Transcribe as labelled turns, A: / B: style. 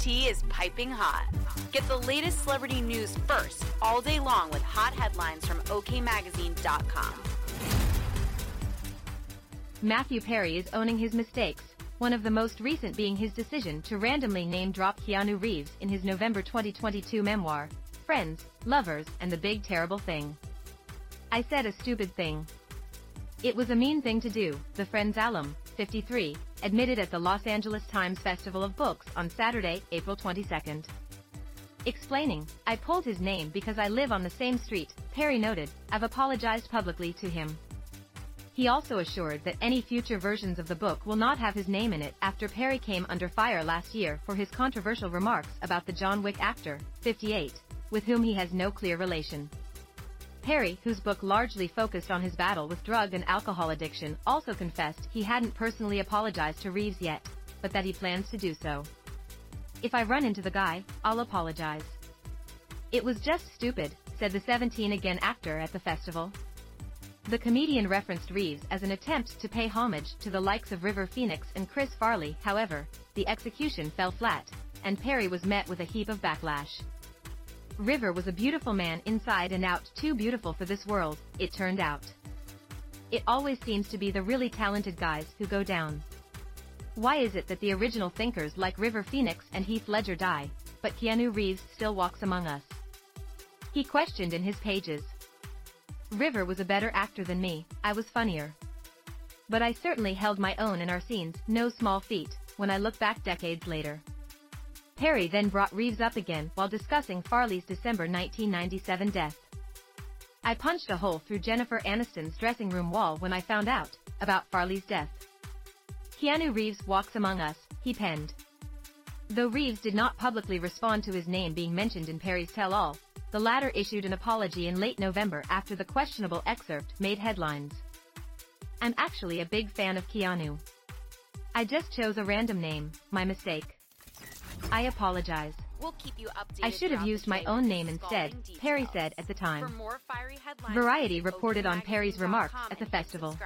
A: Tea is piping hot. Get the latest celebrity news first all day long with hot headlines from OKMagazine.com.
B: Matthew Perry is owning his mistakes, one of the most recent being his decision to randomly name drop Keanu Reeves in his November 2022 memoir, Friends, Lovers, and the Big Terrible Thing. I said a stupid thing. It was a mean thing to do, the Friends alum, 53, admitted at the Los Angeles Times Festival of Books on Saturday, April 22. Explaining, I pulled his name because I live on the same street, Perry noted, I've apologized publicly to him. He also assured that any future versions of the book will not have his name in it after Perry came under fire last year for his controversial remarks about the John Wick actor, 58, with whom he has no clear relation. Perry, whose book largely focused on his battle with drug and alcohol addiction, also confessed he hadn't personally apologized to Reeves yet, but that he plans to do so. If I run into the guy, I'll apologize. It was just stupid, said the 17 again actor at the festival. The comedian referenced Reeves as an attempt to pay homage to the likes of River Phoenix and Chris Farley, however, the execution fell flat, and Perry was met with a heap of backlash. River was a beautiful man inside and out, too beautiful for this world, it turned out. It always seems to be the really talented guys who go down. Why is it that the original thinkers like River Phoenix and Heath Ledger die, but Keanu Reeves still walks among us? He questioned in his pages. River was a better actor than me, I was funnier. But I certainly held my own in our scenes, no small feat, when I look back decades later. Perry then brought Reeves up again while discussing Farley's December 1997 death. I punched a hole through Jennifer Aniston's dressing room wall when I found out about Farley's death. Keanu Reeves walks among us, he penned. Though Reeves did not publicly respond to his name being mentioned in Perry's tell-all, the latter issued an apology in late November after the questionable excerpt made headlines. I'm actually a big fan of Keanu. I just chose a random name, my mistake. I apologize.
A: We'll keep you updated.
B: I should have used my own name instead, Perry said at the
A: For
B: time.
A: more fiery headlines,
B: Variety reported on Perry's remarks at the festival.